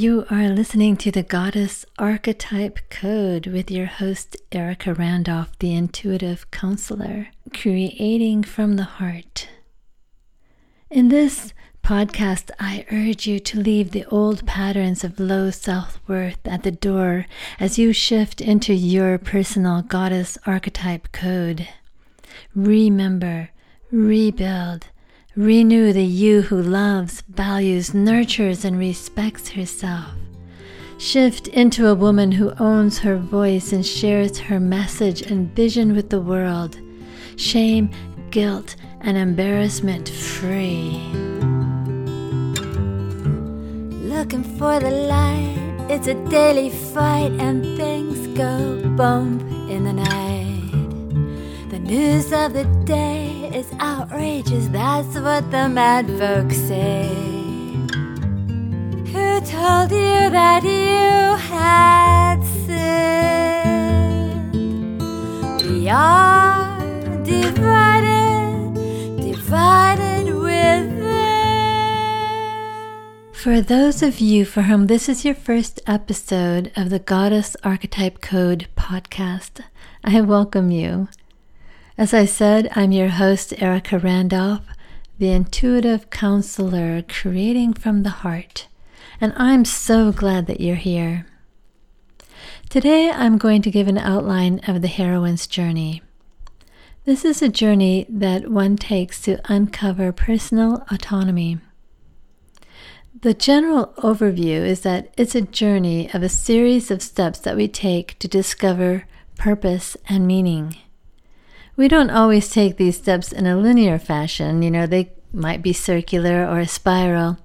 You are listening to the Goddess Archetype Code with your host, Erica Randolph, the intuitive counselor, creating from the heart. In this podcast, I urge you to leave the old patterns of low self worth at the door as you shift into your personal goddess archetype code. Remember, rebuild, renew the you who loves, values, nurtures, and respects herself. Shift into a woman who owns her voice and shares her message and vision with the world. Shame, guilt, and embarrassment free looking for the light. It's a daily fight, and things go bump in the night. The news of the day is outrageous, that's what the mad folks say. Who told you that you had sinned? We are divided, divided with For those of you for whom this is your first episode of the Goddess Archetype Code podcast, I welcome you. As I said, I'm your host, Erica Randolph, the intuitive counselor creating from the heart, and I'm so glad that you're here. Today, I'm going to give an outline of the heroine's journey. This is a journey that one takes to uncover personal autonomy the general overview is that it's a journey of a series of steps that we take to discover purpose and meaning. We don't always take these steps in a linear fashion, you know, they might be circular or a spiral,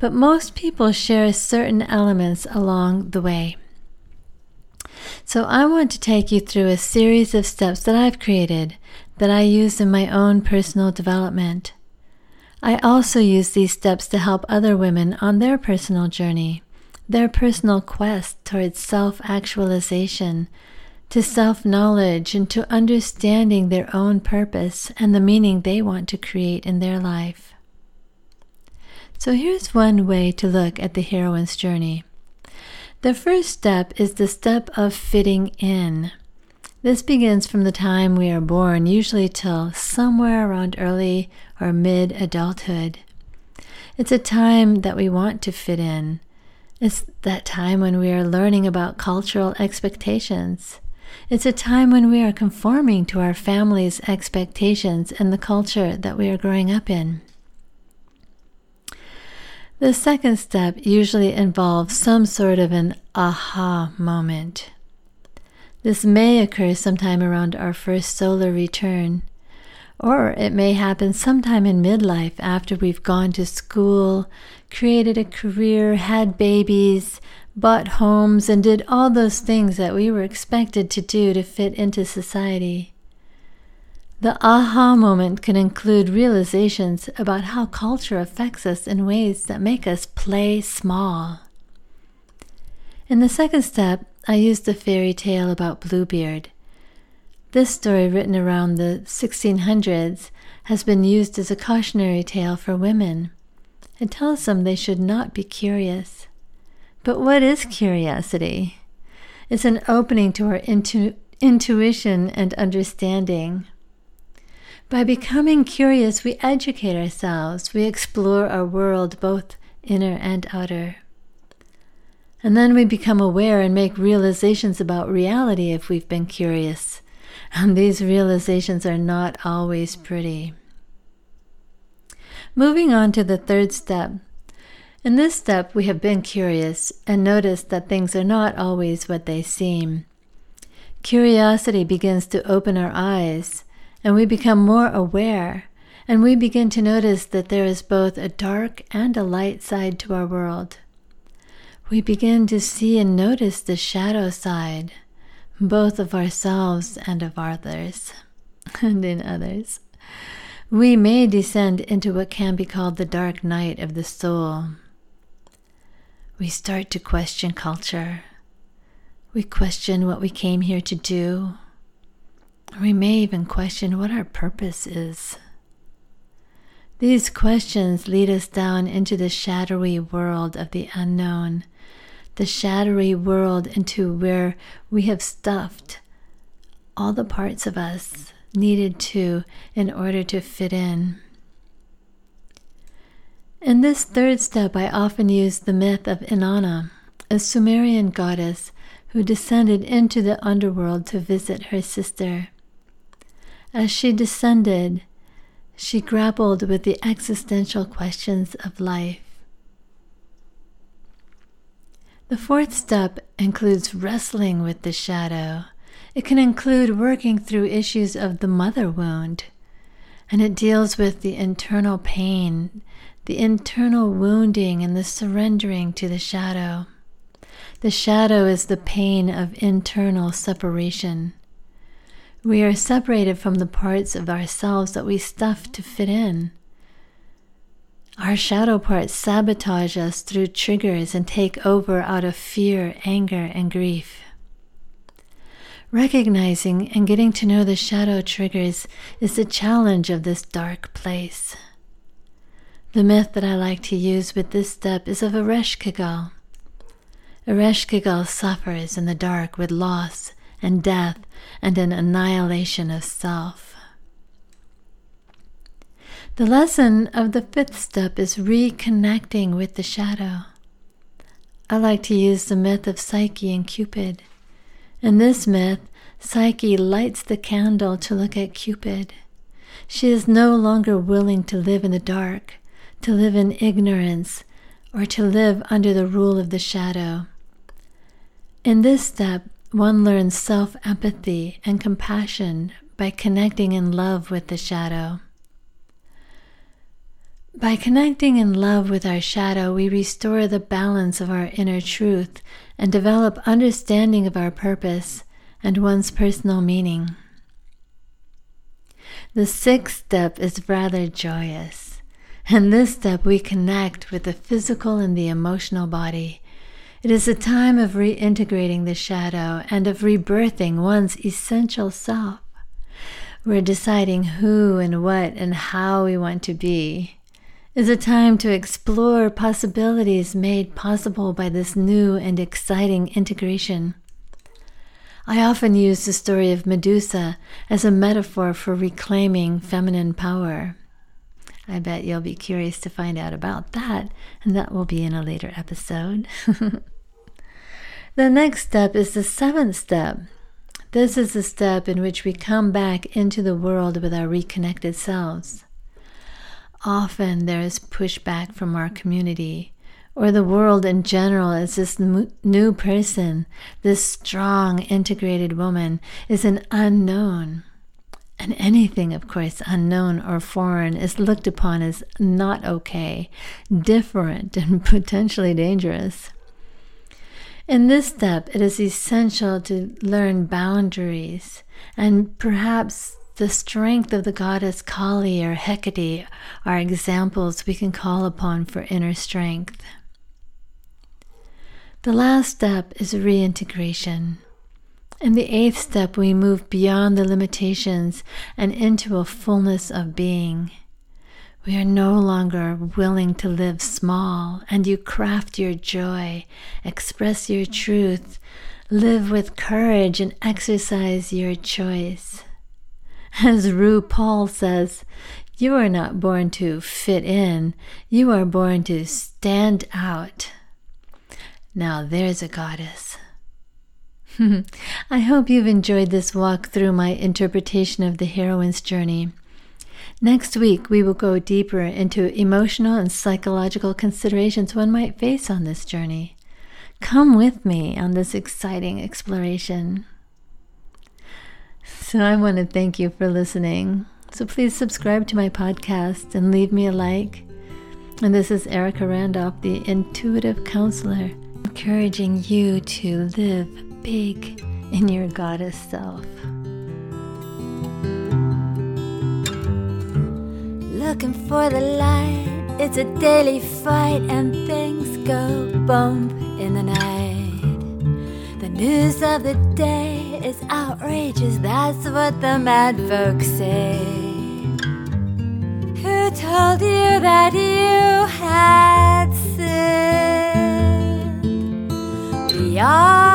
but most people share certain elements along the way. So I want to take you through a series of steps that I've created that I use in my own personal development. I also use these steps to help other women on their personal journey, their personal quest towards self actualization, to self knowledge, and to understanding their own purpose and the meaning they want to create in their life. So here's one way to look at the heroine's journey. The first step is the step of fitting in. This begins from the time we are born, usually till somewhere around early or mid adulthood. It's a time that we want to fit in. It's that time when we are learning about cultural expectations. It's a time when we are conforming to our family's expectations and the culture that we are growing up in. The second step usually involves some sort of an aha moment. This may occur sometime around our first solar return, or it may happen sometime in midlife after we've gone to school, created a career, had babies, bought homes, and did all those things that we were expected to do to fit into society. The aha moment can include realizations about how culture affects us in ways that make us play small. In the second step, I used a fairy tale about Bluebeard. This story, written around the 1600s, has been used as a cautionary tale for women. It tells them they should not be curious. But what is curiosity? It's an opening to our intu- intuition and understanding. By becoming curious, we educate ourselves, we explore our world, both inner and outer. And then we become aware and make realizations about reality if we've been curious. And these realizations are not always pretty. Moving on to the third step. In this step, we have been curious and noticed that things are not always what they seem. Curiosity begins to open our eyes, and we become more aware, and we begin to notice that there is both a dark and a light side to our world we begin to see and notice the shadow side, both of ourselves and of others, and in others. We may descend into what can be called the dark night of the soul. We start to question culture. We question what we came here to do. We may even question what our purpose is. These questions lead us down into the shadowy world of the unknown the shadowy world into where we have stuffed all the parts of us needed to in order to fit in. In this third step, I often use the myth of Inanna, a Sumerian goddess who descended into the underworld to visit her sister. As she descended, she grappled with the existential questions of life. The fourth step includes wrestling with the shadow. It can include working through issues of the mother wound, and it deals with the internal pain, the internal wounding, and the surrendering to the shadow. The shadow is the pain of internal separation. We are separated from the parts of ourselves that we stuff to fit in. Our shadow parts sabotage us through triggers and take over out of fear, anger, and grief. Recognizing and getting to know the shadow triggers is the challenge of this dark place. The myth that I like to use with this step is of Ereshkigal. Ereshkigal suffers in the dark with loss and death and an annihilation of self. The lesson of the fifth step is reconnecting with the shadow. I like to use the myth of Psyche and Cupid. In this myth, Psyche lights the candle to look at Cupid. She is no longer willing to live in the dark, to live in ignorance, or to live under the rule of the shadow. In this step, one learns self empathy and compassion by connecting in love with the shadow. By connecting in love with our shadow, we restore the balance of our inner truth and develop understanding of our purpose and one's personal meaning. The sixth step is rather joyous. In this step, we connect with the physical and the emotional body. It is a time of reintegrating the shadow and of rebirthing one's essential self. We're deciding who and what and how we want to be is a time to explore possibilities made possible by this new and exciting integration. I often use the story of Medusa as a metaphor for reclaiming feminine power. I bet you'll be curious to find out about that, and that will be in a later episode. the next step is the seventh step. This is the step in which we come back into the world with our reconnected selves often there is pushback from our community or the world in general as this new person, this strong, integrated woman, is an unknown. And anything, of course, unknown or foreign is looked upon as not okay, different, and potentially dangerous. In this step, it is essential to learn boundaries and perhaps the strength of the goddess Kali or Hecate are examples we can call upon for inner strength. The last step is reintegration. In the eighth step, we move beyond the limitations and into a fullness of being. We are no longer willing to live small, and you craft your joy, express your truth, live with courage, and exercise your choice. As RuPaul says, you are not born to fit in, you are born to stand out. Now there's a goddess. I hope you've enjoyed this walk through my interpretation of the heroine's journey. Next week, we will go deeper into emotional and psychological considerations one might face on this journey. Come with me on this exciting exploration. So I want to thank you for listening. So please subscribe to my podcast and leave me a like. And this is Erica Randolph, the intuitive counselor, encouraging you to live big in your goddess self. Looking for the light, it's a daily fight, and things go bump in the night. The news of the day is outrageous, that's what the mad folks say. Who told you that you had sinned? We are